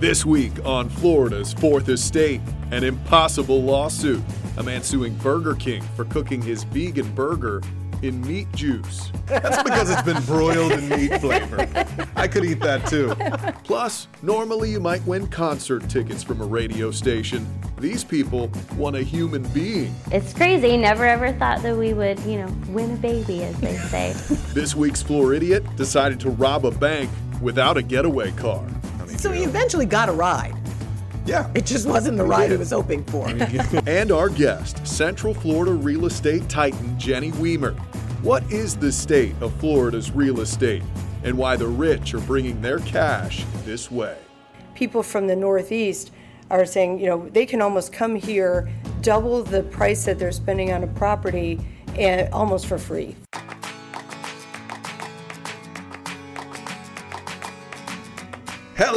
This week on Florida's Fourth Estate, an impossible lawsuit. A man suing Burger King for cooking his vegan burger in meat juice. That's because it's been broiled in meat flavor. I could eat that too. Plus, normally you might win concert tickets from a radio station. These people won a human being. It's crazy. Never ever thought that we would, you know, win a baby, as they say. This week's Floridiot decided to rob a bank without a getaway car. So he eventually got a ride. Yeah. It just wasn't the ride he was hoping for. and our guest, Central Florida real estate titan Jenny Wemert. What is the state of Florida's real estate and why the rich are bringing their cash this way? People from the Northeast are saying, you know, they can almost come here, double the price that they're spending on a property, and almost for free.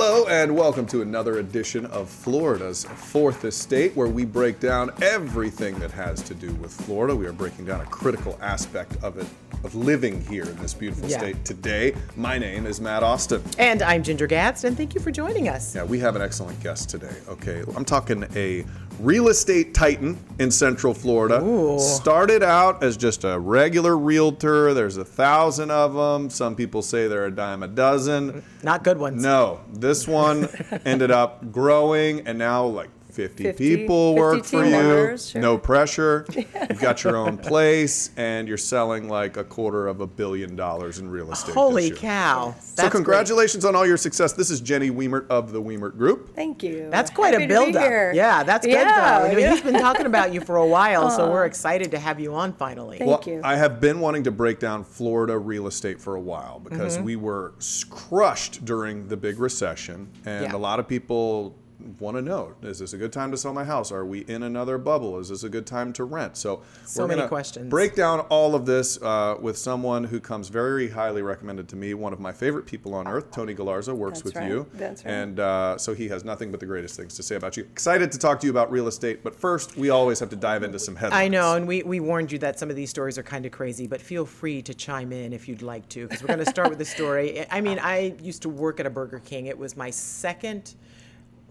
Hello, and welcome to another edition of Florida's Fourth Estate, where we break down everything that has to do with Florida. We are breaking down a critical aspect of it, of living here in this beautiful Yeah. state today. My name is Matt Austin. and I'm Ginger Gatz, and thank you for joining us. Yeah, we have an excellent guest today. Okay, I'm talking a real estate titan in Central Florida. Ooh. Started out as just a regular realtor. There's a thousand of them. Some people say they're a dime a dozen. Not good ones. No, this one ended up growing, and now like 50, 50 people work for team you. members, sure. No pressure. You've got your own place, and you're selling like a quarter of a billion dollars in real estate. Holy this year. cow. So That's congratulations on all your success. This is Jenny Wemert of the Wemert Group. Thank you. That's quite Happy a to be build-up. Yeah, that's good. Yeah, though. I mean, yeah. He's been talking about you for a while, so we're excited to have you on finally. Thank well, you. I have been wanting to break down Florida real estate for a while because Mm-hmm. we were crushed during the big recession, and Yeah. a lot of people want to know: Is this a good time to sell my house? Are we in another bubble? Is this a good time to rent? So, So we're many gonna questions. Break down all of this uh, with someone who comes very highly recommended to me. One of my favorite people on earth, Tony Galarza, works That's with right. you, That's right. and uh, so he has nothing but the greatest things to say about you. Excited to talk to you about real estate, but first we always have to dive into some headlines. I know, and we, we warned you that some of these stories are kind of crazy, but feel free to chime in if you'd like to, because we're going to start with the story. I mean, I used to work at a Burger King. It was my second,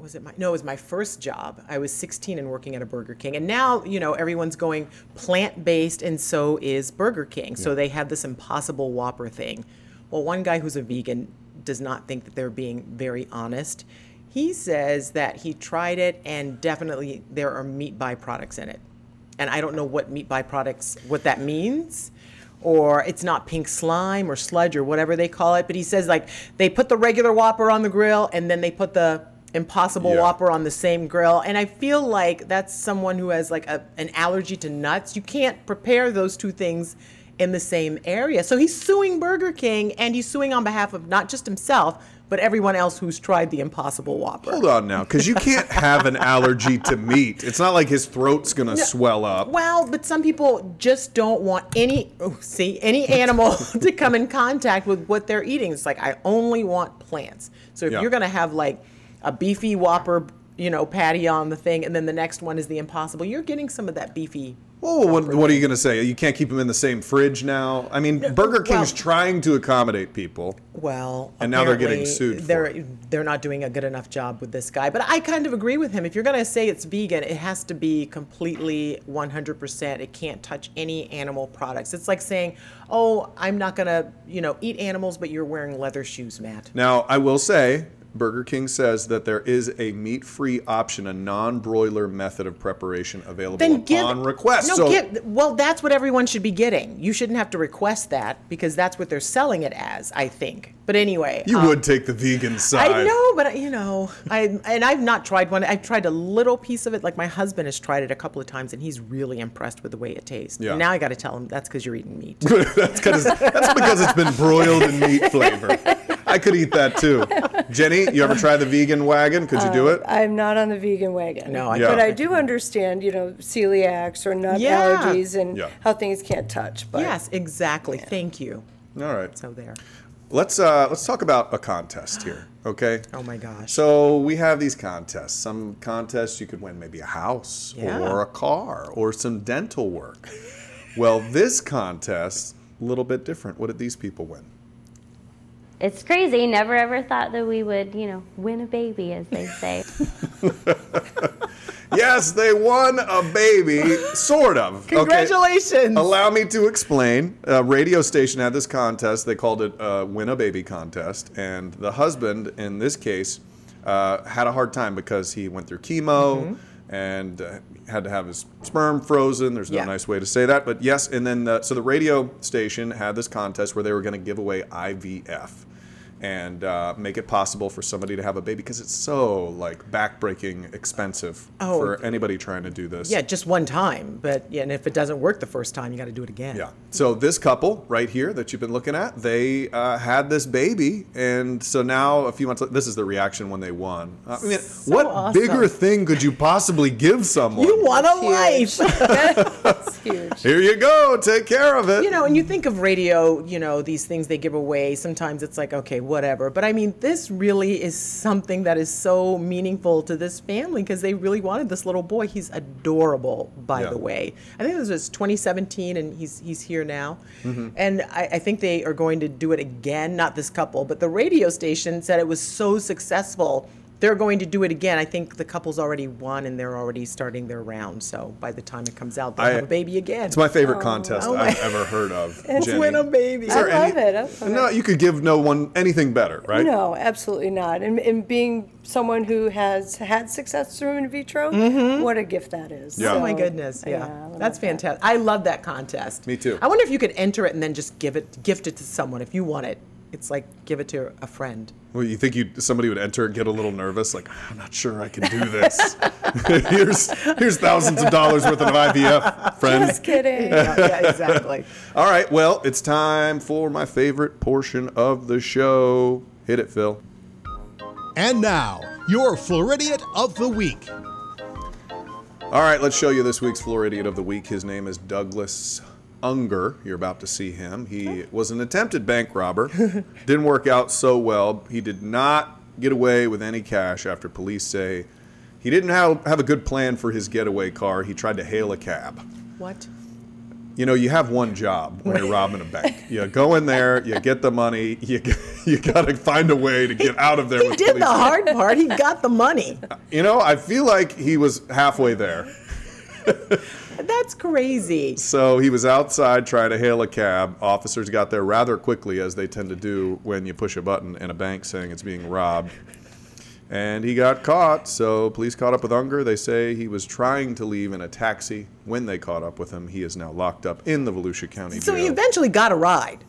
was it my, no, it was my first job. I was 16 and working at a Burger King. And now, you know, everyone's going plant based, and so is Burger King. So they have this impossible Whopper thing. Well, one guy who's a vegan does not think that they're being very honest. He says that he tried it and definitely there are meat byproducts in it and I don't know what meat byproducts what that means or it's not pink slime or sludge or whatever they call it but he says like they put the regular whopper on the grill and then they put the impossible Yeah. whopper on the same grill and I feel like that's someone who has like a, an allergy to nuts you can't prepare those two things in the same area so he's suing Burger King and he's suing on behalf of not just himself but everyone else who's tried the impossible whopper Hold on now, because you can't have an allergy to meat. It's not like his throat's gonna swell up. Well, but some people just don't want any oh, see any animal to come in contact with what they're eating. It's like I only want plants. So if Yeah. you're gonna have like a beefy Whopper, you know, patty on the thing, and then the next one is the Impossible, you're getting some of that beefy. Oh, what, what are you gonna say? You can't keep them in the same fridge now. I mean, Burger King's well- trying to accommodate people. Well, And now they're getting sued They're it. they're not doing a good enough job with this guy. But I kind of agree with him. If you're gonna say it's vegan, it has to be completely 100%. It can't touch any animal products. It's like saying, "Oh, I'm not gonna, you know, eat animals, but you're wearing leather shoes, Matt." Now, I will say, Burger King says that there is a meat-free option, a non-broiler method of preparation available Then give upon request. No, so, give, well, that's what everyone should be getting. You shouldn't have to request that because that's what they're selling it as. I think. But anyway, you um, would take the vegan side. I know, but you know, I and I've not tried one. I've tried a little piece of it. Like my husband has tried it a couple of times, and he's really impressed with the way it tastes. Yeah. Now I got to tell him that's because you're eating meat. that's, that's because it's been broiled in meat flavor. I could eat that too. Jenny, you ever try the vegan wagon? Could you do it? I'm not on the vegan wagon. No, I Yeah. But I do understand, you know, celiacs or nut Yeah. allergies and Yeah. how things can't touch. But yes, exactly. Thank you. All right. So there. Let's uh, let's talk about a contest here, okay? Oh my gosh. So we have these contests. Some contests you could win maybe a house Yeah. or a car or some dental work. well, this contest a little bit different. What did these people win? It's crazy. Never ever thought that we would, you know, win a baby, as they say. yes, they won a baby, sort of. Okay. Congratulations. Allow me to explain. A radio station had this contest. They called it a Win a Baby contest. And the husband, in this case, uh, had a hard time because he went through chemo and uh, had to have his sperm frozen. There's no Yeah. nice way to say that. But yes, and then the, so the radio station had this contest where they were going to give away IVF and uh, make it possible for somebody to have a baby because it's so like backbreaking expensive Oh. for anybody trying to do this. Yeah, just one time. But yeah, and if it doesn't work the first time, you got to do it again. Yeah. So this couple right here that you've been looking at, they uh, had this baby, and so now a few months. later, This is the reaction when they won. Uh, I mean, what awesome. bigger thing could you possibly give someone? You want a Huge. life. That's huge. Here you go. Take care of it. you know, and you think of radio, you know, these things they give away. Sometimes it's like, okay, whatever. But I mean, this really is something that is so meaningful to this family because they really wanted this little boy. He's adorable, by Yeah. the way. I think this was 2017, and he's he's here now. Mm-hmm. And I, I think they are going to do it again. Not this couple, but the radio station said it was so successful. They're going to do it again. I think the couple's already won, and they're already starting their round. So by the time it comes out, they'll I- have a baby again. It's my favorite oh. contest Oh my- I've ever heard of. Let's Jenny. win a baby. Is there I love any- it. I love No, you could give no one anything better, right? No, absolutely not. And, and being someone who has had success through in vitro, mm-hmm. what a gift that is. Yeah. Oh my goodness, yeah, I love that's that. fantastic. I love that contest. Me too. I wonder if you could enter it and then just give it, gift it to someone if you want it. It's like give it to a friend. Well, you think you somebody would enter and get a little nervous, like I'm not sure I can do this. here's here's thousands of dollars worth of IVF, friend. Just kidding. Yeah, yeah, exactly. All right, well, it's time for my favorite portion of the show. Hit it, Phil. And now, your Floridiot of the Week. All right, let's show you this week's Floridiot of the Week. His name is Douglas Unger. You're about to see him. He was an attempted bank robber. Didn't work out so well. He did not get away with any cash after police say he didn't have, have a good plan for his getaway car. He tried to hail a cab. What? You know, you have one job when you're robbing a bank. You go in there, you get the money, you you got to find a way to get out of there. He with did the hard part. He got the money. You know, I feel like he was halfway there. That's crazy. So he was outside trying to hail a cab. Officers got there rather quickly, as they tend to do when you push a button in a bank saying it's being robbed. And he got caught. So police caught up with Unger. They say he was trying to leave in a taxi. When they caught up with him, he is now locked up in the Volusia County So he eventually got a ride.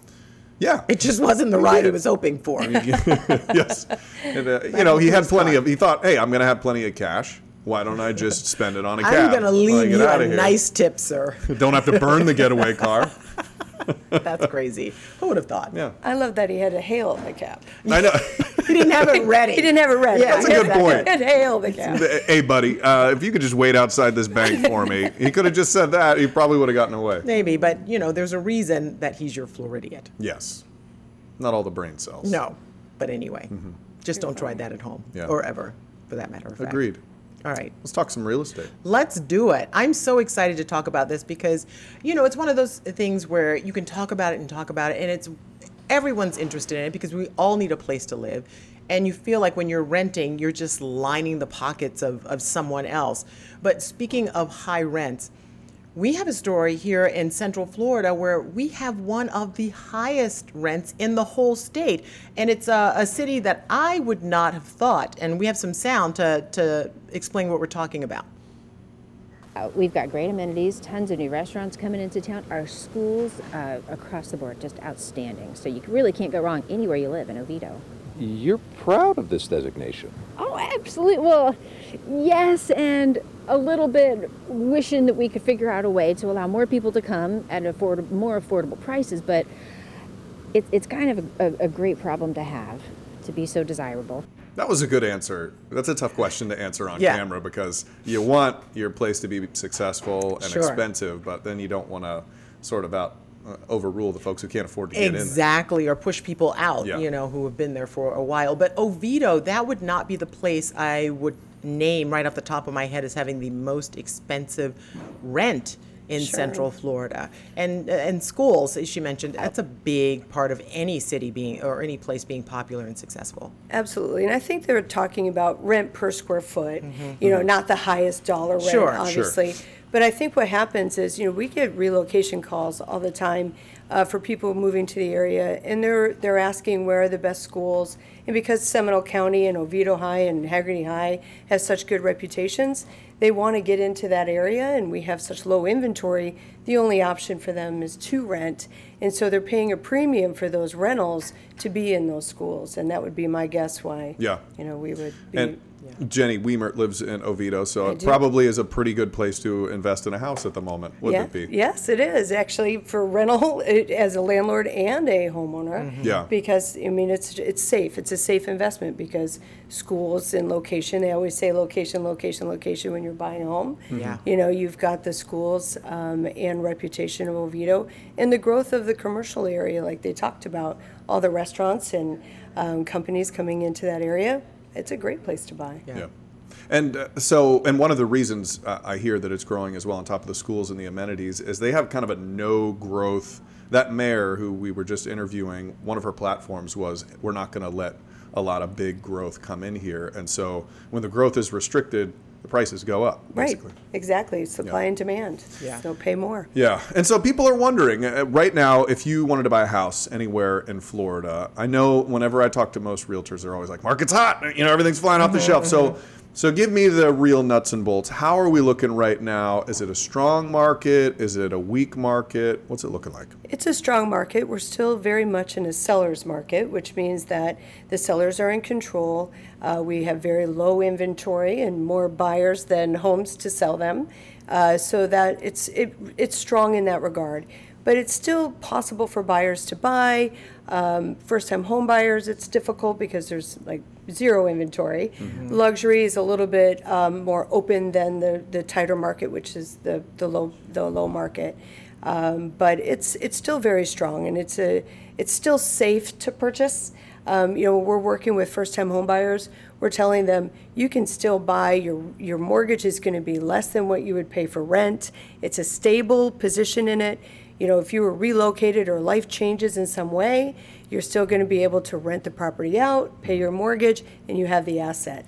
yeah. It just wasn't the ride he was hoping for. yes. And, uh, you know, he had plenty of. He thought, hey, I'm going to have plenty of cash. Why don't I just spend it on a cab? I'm going to leave you outta a nice tip, sir. Don't have to burn the getaway car. That's crazy. Who would have thought? Yeah. I love that he had to hail the cab. I know. He didn't have it ready. He didn't have it ready. Yeah, That's a good point. He had to hail the cab. hey, buddy, uh, if you could just wait outside this bank for me, he could have just said that. He probably would have gotten away. Maybe, but you know, there's a reason that he's your Floridiot. Yes. Not all the brain cells. No, but anyway, just don't try that at home Yeah. or ever, for that matter of fact. Agreed. All right, Let's talk some real estate. let's do it. I'm so excited to talk about this because, you know, it's one of those things where you can talk about it and talk about it, and it's everyone's interested in it because we all need a place to live. And you feel like when you're renting, you're just lining the pockets of, of someone else. But speaking of high rents, we have a story here in Central Florida where we have one of the highest rents in the whole state. And it's a, a city that I would not have thought. And we have some sound to, to explain what we're talking about. Uh, We've got great amenities, tons of new restaurants coming into town. Our schools uh, across the board just outstanding. So you really can't go wrong anywhere you live in Oviedo. You're proud of this designation. Oh, absolutely. Well, yes, and a little bit wishing that we could figure out a way to allow more people to come at afford- more affordable prices. But it, it's kind of a, a, a great problem to have, to be so desirable. That was a good answer. That's a tough question to answer on Yeah. camera because you want your place to be successful and Sure. expensive, but then you don't want to sort of out uh, overrule the folks who can't afford to get in. Exactly, or push people out, Yeah. you know, who have been there for a while. But Oviedo, that would not be the place I would name right off the top of my head as having the most expensive rent in Sure. Central Florida. And and schools, as she mentioned, that's a big part of any city being or any place being popular and successful. Absolutely, and I think they're talking about rent per square foot, you know, not the highest dollar rent, Mm-hmm. Sure, sure. obviously. But I think what happens is, you know, we get relocation calls all the time uh, for people moving to the area, and they're they're asking where are the best schools, and because Seminole County and Oviedo High and Hagerty High has such good reputations, they want to get into that area, and we have such low inventory. The only option for them is to rent, and so they're paying a premium for those rentals to be in those schools, and that would be my guess why. Yeah. You know, we would be. And Jenny Wemert lives in Oviedo, so it probably is a pretty good place to invest in a house at the moment, wouldn't yeah, it be? Yes, it is actually for rental it, as a landlord and a homeowner. Mm-hmm. Yeah. Because I mean, it's it's safe. It's a safe investment because schools and location. They always say location, location, location when you're buying a home. Yeah. You know, you've got the schools um, and reputation of Oviedo and the growth of the commercial area, like they talked about, all the restaurants and um, companies coming into that area. It's a great place to buy. Yeah. And uh, so, and one of the reasons uh, I hear that it's growing as well on top of the schools and the amenities is they have kind of a no growth. That mayor who we were just interviewing, one of her platforms was, we're not going to let a lot of big growth come in here. And so when the growth is restricted, the prices go up, Right. basically. Exactly. Supply and demand. Yeah. So pay more. Yeah, and so people are wondering uh, uh, right now if you wanted to buy a house anywhere in Florida. I know whenever I talk to most realtors, they're always like, "Market's hot," you know, everything's flying off the mm-hmm. shelf. So, mm-hmm. So give me the real nuts and bolts. How are we looking right now? Is it a strong market? Is it a weak market? What's it looking like? It's a strong market. We're still very much in a seller's market, which means that the sellers are in control. Uh, we have very low inventory and more buyers than homes to sell them, uh, so that it's it, it's strong in that regard. But it's still possible for buyers to buy. Um, first-time home buyers, it's difficult because there's like zero inventory. Luxury is a little bit um, more open than the, the tighter market, which is the, the low the low market. Um, but it's it's still very strong, and it's a it's still safe to purchase. Um, you know, we're working with first-time home buyers. We're telling them you can still buy your your mortgage is going to be less than what you would pay for rent. It's a stable position in it. You know, if you were relocated or life changes in some way, you're still going to be able to rent the property out, pay your mortgage, and you have the asset.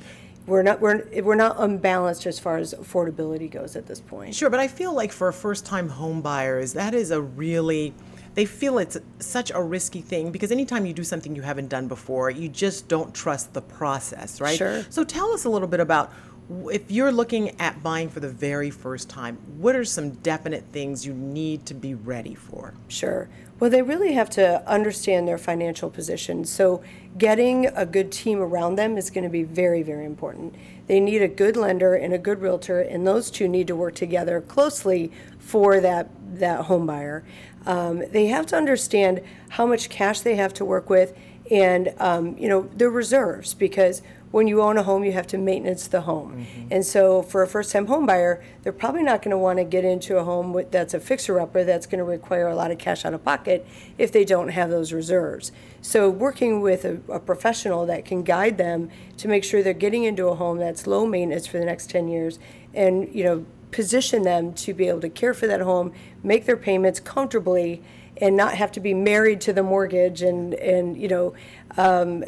We're not we're we're not unbalanced as far as affordability goes at this point. Sure, but I feel like for first-time home buyers, that is a really they feel it's such a risky thing because anytime you do something you haven't done before, you just don't trust the process, right? Sure. So tell us a little bit about if you're looking at buying for the very first time, what are some definite things you need to be ready for? Sure. Well, they really have to understand their financial position. So, getting a good team around them is going to be very, very important. They need a good lender and a good realtor, and those two need to work together closely for that that home buyer. Um, they have to understand how much cash they have to work with, and um, you know their reserves because when you own a home, you have to maintenance the home. And so, for a first time home buyer, they're probably not going to want to get into a home with, that's a fixer upper that's going to require a lot of cash out of pocket if they don't have those reserves. So, working with a, a professional that can guide them to make sure they're getting into a home that's low maintenance for the next 10 years and, you know, position them to be able to care for that home, make their payments comfortably, and not have to be married to the mortgage and, and you know, um,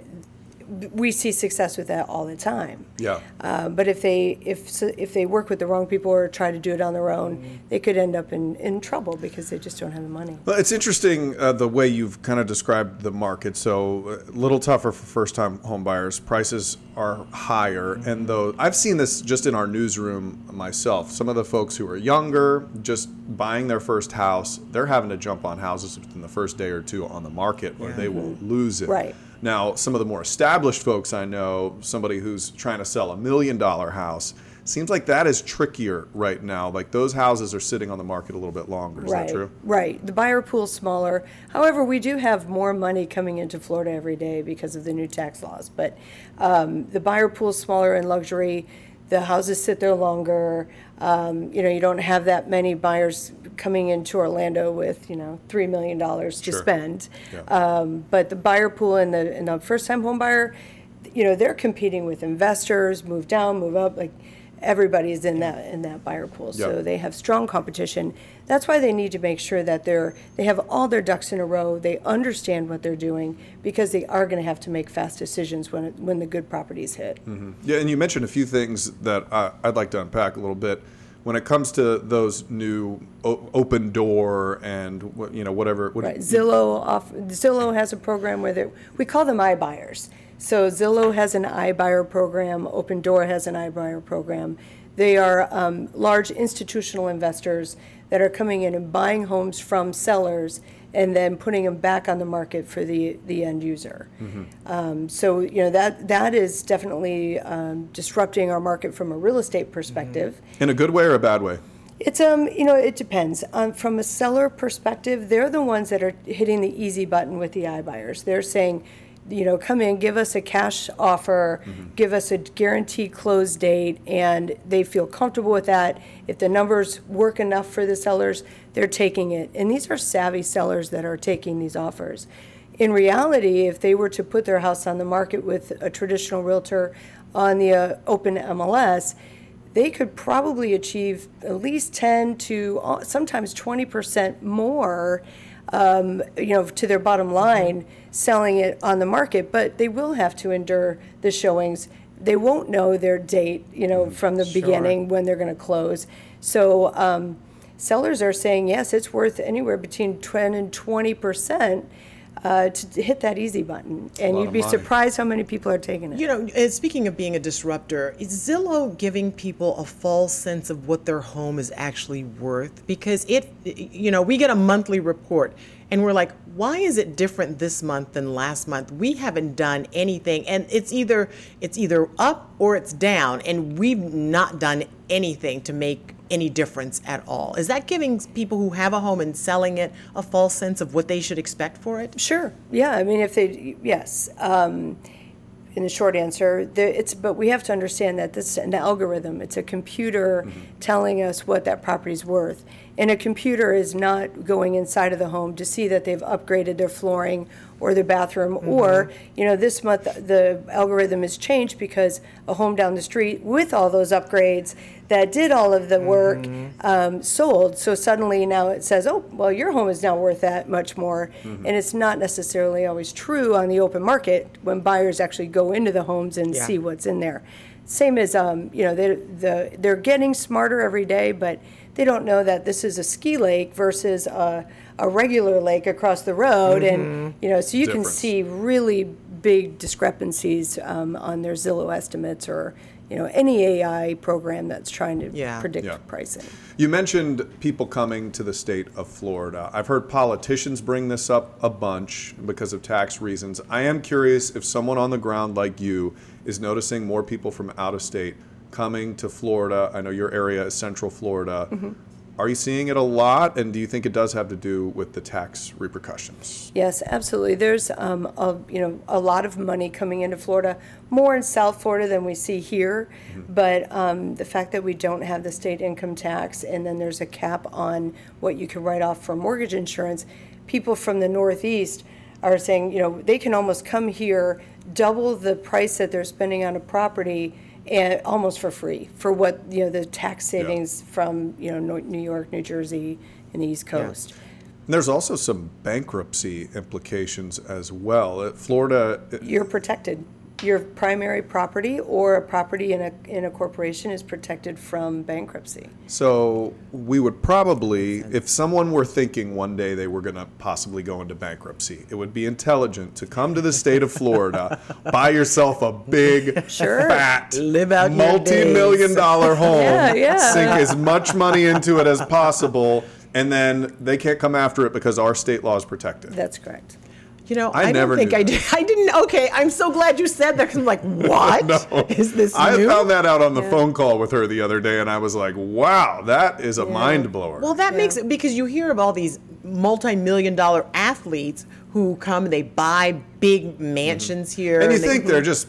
we see success with that all the time. Yeah. Uh, but if they if if they work with the wrong people or try to do it on their own, they could end up in, in trouble because they just don't have the money. Well, it's interesting uh, the way you've kind of described the market. So a little tougher for first-time home buyers. Prices are higher, and though I've seen this just in our newsroom myself, some of the folks who are younger, just buying their first house, they're having to jump on houses within the first day or two on the market, or they will lose it. Right. Now, some of the more established folks I know, somebody who's trying to sell a million dollar house, seems like that is trickier right now. Like those houses are sitting on the market a little bit longer. Is right, that true? right. The buyer pool's smaller. However, we do have more money coming into Florida every day because of the new tax laws. But um, the buyer pool's smaller in luxury. The houses sit there longer. Um, you know, you don't have that many buyers coming into Orlando with you know three million dollars to Sure. spend. Yeah. Um, but the buyer pool and the and the first time home buyer, you know, they're competing with investors, move down, move up. Like everybody's in that in that buyer pool. So Yep. they have strong competition. That's why they need to make sure that they're they have all their ducks in a row. They understand what they're doing because they are going to have to make fast decisions when it, when the good properties hit. Yeah, and you mentioned a few things that uh, I'd like to unpack a little bit. When it comes to those new o- open door and you know whatever, what, Right. Zillow off, Zillow has a program where they, we call them iBuyers. So Zillow has an iBuyer program, Opendoor has an iBuyer program. They are um, large institutional investors that are coming in and buying homes from sellers and then putting them back on the market for the, the end user. Um, So, you know, that, that is definitely um, disrupting our market from a real estate perspective. in a good way or a bad way? It's um, you know, it depends. Um, from a seller perspective, they're the ones that are hitting the easy button with the iBuyers. They're saying, you know, come in, give us a cash offer, give us a guaranteed close date, and they feel comfortable with that. If the numbers work enough for the sellers, they're taking it. And these are savvy sellers that are taking these offers. In reality, if they were to put their house on the market with a traditional realtor on the uh, open MLS, they could probably achieve at least 10 to uh, sometimes 20% more, um, you know, to their bottom line selling it on the market. But they will have to endure the showings. They won't know their date, you know, from the beginning when they're going to close. So um, sellers are saying yes, it's worth anywhere between 10 and 20%. Uh, to hit that easy button, and you'd be money. surprised how many people are taking it. You know, and speaking of being a disruptor, is Zillow giving people a false sense of what their home is actually worth? Because it, you know, we get a monthly report and we're like, why is it different this month than last month? We haven't done anything, and it's either it's either up or it's down, and we've not done anything to make any difference at all. Is that giving people who have a home and selling it a false sense of what they should expect for it? Sure. Yeah. I mean, if they, yes. Um, in the short answer, there, it's but we have to understand that this is an algorithm. It's a computer telling us what that property's worth, and a computer is not going inside of the home to see that they've upgraded their flooring or their bathroom, or you know, this month the algorithm has changed because a home down the street with all those upgrades that did all of the work um, sold. So suddenly now it says, oh, well, your home is now worth that much more. And it's not necessarily always true on the open market when buyers actually go into the homes and Yeah. see what's in there. Same as, um, you know, they're, the, they're getting smarter every day, but they don't know that this is a ski lake versus a, a regular lake across the road. And, you know, so you can see really big discrepancies um, on their Zillow estimates or, you know, any AI program that's trying to Yeah. predict Yeah. pricing. You mentioned people coming to the state of Florida. I've heard politicians bring this up a bunch because of tax reasons. I am curious if someone on the ground like you is noticing more people from out of state coming to Florida. I know your area is Central Florida. Are you seeing it a lot, and do you think it does have to do with the tax repercussions? Yes, absolutely. There's um, a, you know a lot of money coming into Florida, more in South Florida than we see here. But um, the fact that we don't have the state income tax, and then there's a cap on what you can write off for mortgage insurance, people from the Northeast are saying you know they can almost come here, double the price that they're spending on a property. And almost for free for what you know the tax savings from you know New York, New Jersey, and the East Coast. And there's also some bankruptcy implications as well. Uh, Florida, you're protected. Your primary property or a property in a, in a corporation is protected from bankruptcy. So we would probably, if someone were thinking one day they were going to possibly go into bankruptcy, it would be intelligent to come to the state of Florida, buy yourself a big, Sure. fat, Live out your multi-million days. dollar home, Yeah, yeah. sink as much money into it as possible, and then they can't come after it because our state law is protected. That's correct. You know, I I, never don't think I did. I didn't. Okay, I'm so glad you said that because I'm like, what is No. this I new? found that out on the phone call with her the other day, and I was like, "Wow, that is a mind blower." Well, that makes it because you hear of all these multi-million dollar athletes who come, and they buy big mansions here. Mm-hmm. and you they- think they're just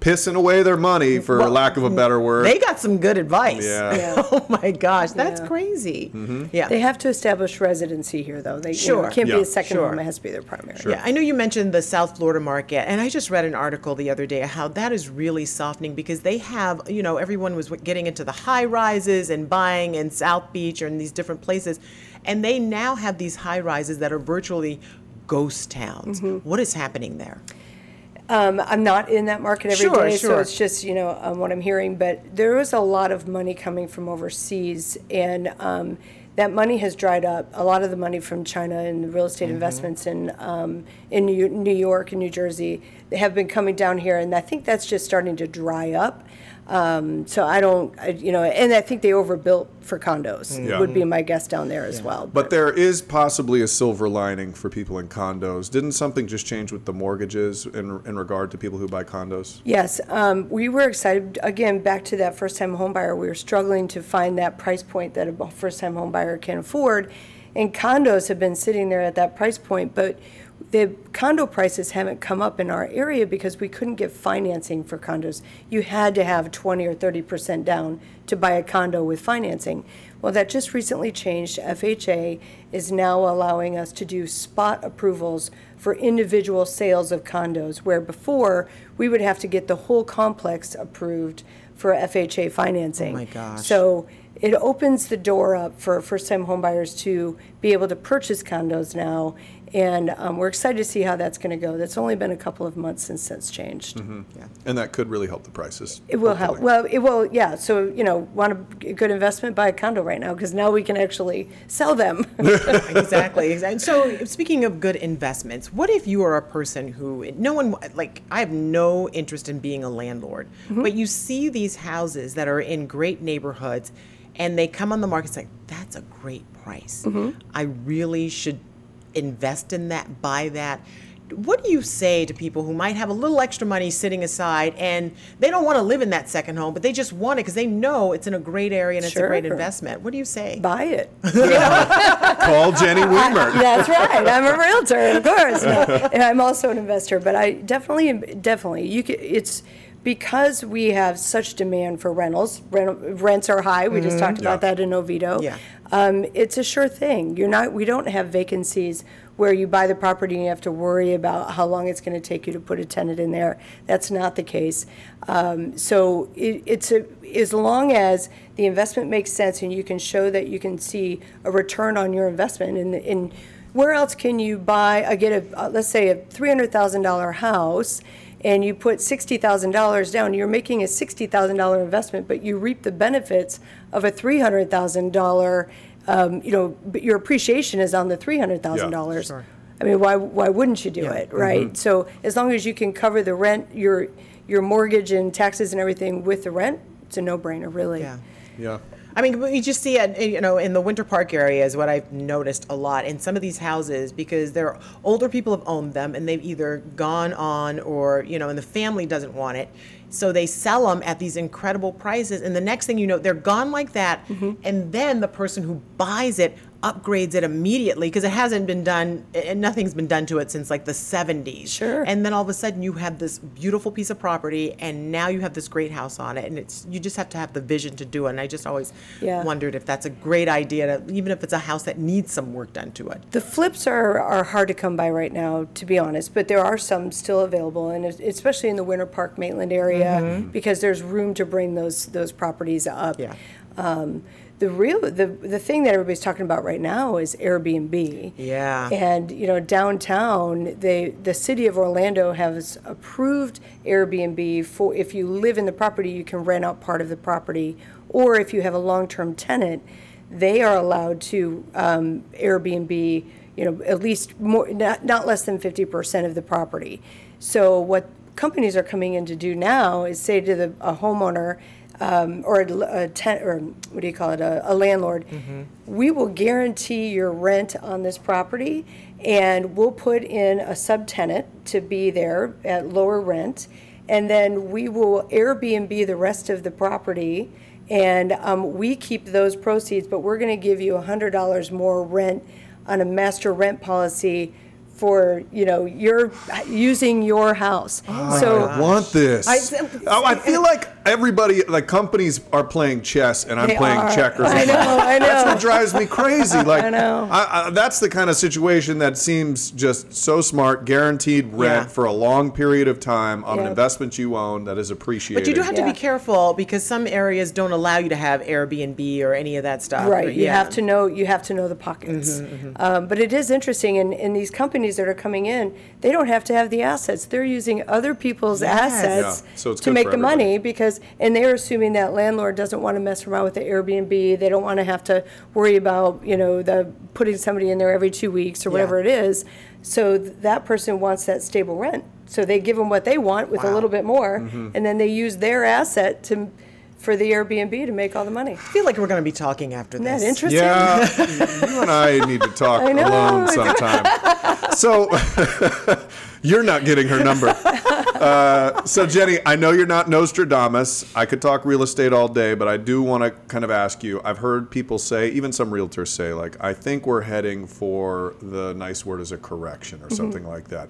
pissing away their money, for Well, lack of a better word. They got some good advice. Yeah. Yeah. oh my gosh, that's Yeah. crazy. Mm-hmm. Yeah. They have to establish residency here, though. They, you know, Sure. can't Yeah. be a second Sure. home, it has to be their primary. Yeah, I know you mentioned the South Florida market, and I just read an article the other day how that is really softening because they have, you know, everyone was getting into the high rises and buying in South Beach or in these different places, and they now have these high rises that are virtually ghost towns. Mm-hmm. What is happening there? Um, I'm not in that market every day, Sure, so sure. it's just, you know, um, what I'm hearing. But there was a lot of money coming from overseas, and um, that money has dried up. A lot of the money from China and the real estate Mm-hmm. investments in um, in New, New York and New Jersey have been coming down here, and I think that's just starting to dry up. Um, so I don't, I, you know, and I think they overbuilt for condos. Yeah. Would be my guess down there as well. But there is possibly a silver lining for people in condos. Didn't something just change with the mortgages in, in regard to people who buy condos? Yes, um, we were excited, again, back to that first-time home buyer. we were struggling to find that price point that a first-time home buyer can afford. And condos have been sitting there at that price point, but the condo prices haven't come up in our area because we couldn't get financing for condos. You had to have twenty or thirty percent down to buy a condo with financing. Well, that just recently changed. FHA is now allowing us to do spot approvals for individual sales of condos, where before, we would have to get the whole complex approved for FHA financing. Oh my gosh. So it opens the door up for first-time homebuyers to be able to purchase condos now, and um, we're excited to see how that's going to go. That's only been a couple of months since that's changed. Mm-hmm. Yeah. And that could really help the prices. It will help. Well, it will, yeah. So, you know, want a good investment, buy a condo right now, because now we can actually sell them. exactly, exactly. So, speaking of good investments, what if you are a person who no one like? I have no interest in being a landlord, mm-hmm. but you see these houses that are in great neighborhoods, and they come on the market. It's like that's a great price. Mm-hmm. I really should invest in that, buy that. What do you say to people who might have a little extra money sitting aside and they don't want to live in that second home, but they just want it because they know it's in a great area and it's a great investment? What do you say? buy it. Call Jenny Wemert. That's right. I'm a realtor, of course. And I'm also an investor, but I definitely, definitely, you can, it's because we have such demand for rentals. Rent, rents are high. We just mm-hmm. talked about Yeah. that in Oviedo. Yeah. Um, it's a sure thing. You're not. We don't have vacancies where you buy the property and you have to worry about how long it's going to take you to put a tenant in there. That's not the case. Um, so it, it's a as long as the investment makes sense and you can show that you can see a return on your investment and in where else can you buy uh, get a uh, let's say a $300,000 house and you put $60,000 down you're making a $60,000 investment but you reap the benefits of a $300,000 um, you know but your appreciation is on the $300,000 Sure. I mean why why wouldn't you do Yeah. it right so as long as you can cover the rent your your mortgage and taxes and everything with the rent it's a no-brainer really Yeah. Yeah. I mean, we just see it, you know, in the Winter Park area is what I've noticed a lot in some of these houses because they're older people have owned them and they've either gone on or, you know, and the family doesn't want it. So they sell them at these incredible prices. And the next thing you know, they're gone like that. Mm-hmm. And then the person who buys it upgrades it immediately because it hasn't been done, and nothing's been done to it since like the 70s. Sure. And then all of a sudden you have this beautiful piece of property and now you have this great house on it. And it's, you just have to have the vision to do it. And I just always Yeah. wondered if that's a great idea, to, even if it's a house that needs some work done to it. The flips are, are hard to come by right now, to be honest, but there are some still available, and especially in the Winter Park Maitland area, because there's room to bring those those properties up. Yeah. Um, the real the the thing that everybody's talking about right now is Airbnb. Yeah. And you know, downtown, they the city of Orlando has approved Airbnb for if you live in the property, you can rent out part of the property, or if you have a long-term tenant, they are allowed to um, Airbnb, you know, at least more, not, not less than fifty percent of the property. So what companies are coming in to do now is say to the a homeowner, um, or a, a ten, or what do you call it, a, a landlord, we will guarantee your rent on this property, and we'll put in a subtenant to be there at lower rent, and then we will Airbnb the rest of the property, and um, we keep those proceeds, but we're going to give you hundred dollars more rent on a master rent policy for, you know, your, using your house. So, I want this. I- oh, I feel like everybody, like companies, are playing chess, and I'm They playing are. checkers. I know, I know. That's what drives me crazy. Like I know. I, I, that's the kind of situation that seems just so smart. Guaranteed rent Yeah. for a long period of time on an investment you own that is appreciated. But you do have to be careful because some areas don't allow you to have Airbnb or any of that stuff. Right, But you yeah. have to know, you have to know the pockets. Um, But it is interesting, and, and these companies that are coming in, they don't have to have the assets. They're using other people's assets Yeah, so to make the everybody. money because, and they're assuming that landlord doesn't want to mess around with the Airbnb. They don't want to have to worry about, you know, the, putting somebody in there every two weeks or whatever it is. So th- that person wants that stable rent. So they give them what they want with a little bit more, Mm-hmm. and then they use their asset to, for the Airbnb to make all the money. I feel like we're going to be talking after Isn't this. that interesting? Yeah, you and I need to talk I know, alone sometime. So you're not getting her number. Uh, so Jenny, I know you're not Nostradamus. I could talk real estate all day, but I do want to kind of ask you. I've heard people say, even some realtors say, like, I think we're heading for the nice word is a correction or something like that.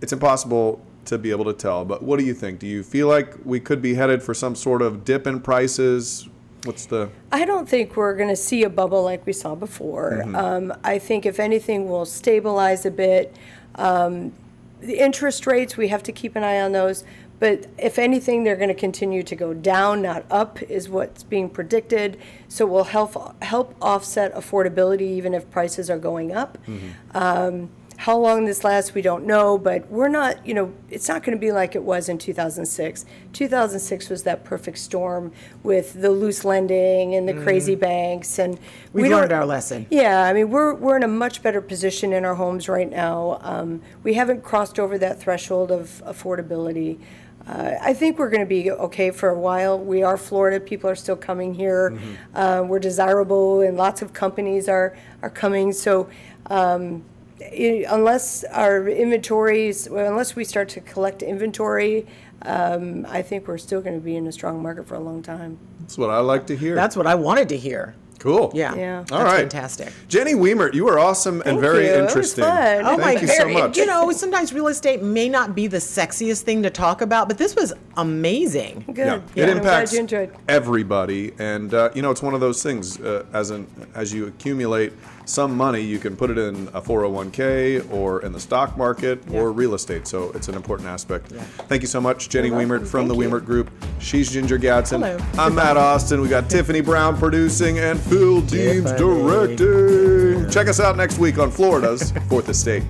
It's impossible to be able to tell, but what do you think? Do you feel like we could be headed for some sort of dip in prices? What's the I don't think we're going to see a bubble like we saw before. Um, I think if anything, we'll stabilize a bit. Um, the interest rates, we have to keep an eye on those. But if anything, they're going to continue to go down, not up, is what's being predicted. So we'll help help offset affordability even if prices are going up. Um, how long this lasts, we don't know, but we're not, you know, it's not going to be like it was in 2006. 2006 was that perfect storm with the loose lending and the crazy banks, and We've we learned our lesson. Yeah, I mean, we're we're in a much better position in our homes right now. Um, we haven't crossed over that threshold of affordability. Uh, I think we're going to be okay for a while. We are Florida; people are still coming here. Uh, we're desirable, and lots of companies are are coming. So. Um, i- unless our inventories, well, unless we start to collect inventory, um, I think we're still going to be in a strong market for a long time. That's what I like to hear. That's what I wanted to hear. cool. Yeah. Yeah. All That's right. fantastic. Jenny Wemert, you are awesome and Thank very you. It was interesting. fun. Oh Thank my you so much. You know, sometimes real estate may not be the sexiest thing to talk about, but this was amazing. Good. yeah, Yeah, it I'm impacts you enjoyed. everybody, and uh, you know it's one of those things. Uh, as an as you accumulate some money, you can put it in a 401k or in the stock market or real estate. So it's an important aspect. Thank you so much, Jenny You're Wemert from the Thank you. Wemert Group. She's Ginger Gadsden. Hello. I'm Matt Austin. We got Tiffany Brown producing and Phil Deems Tiffany. directing. Check us out next week on Florida's Fourth Estate.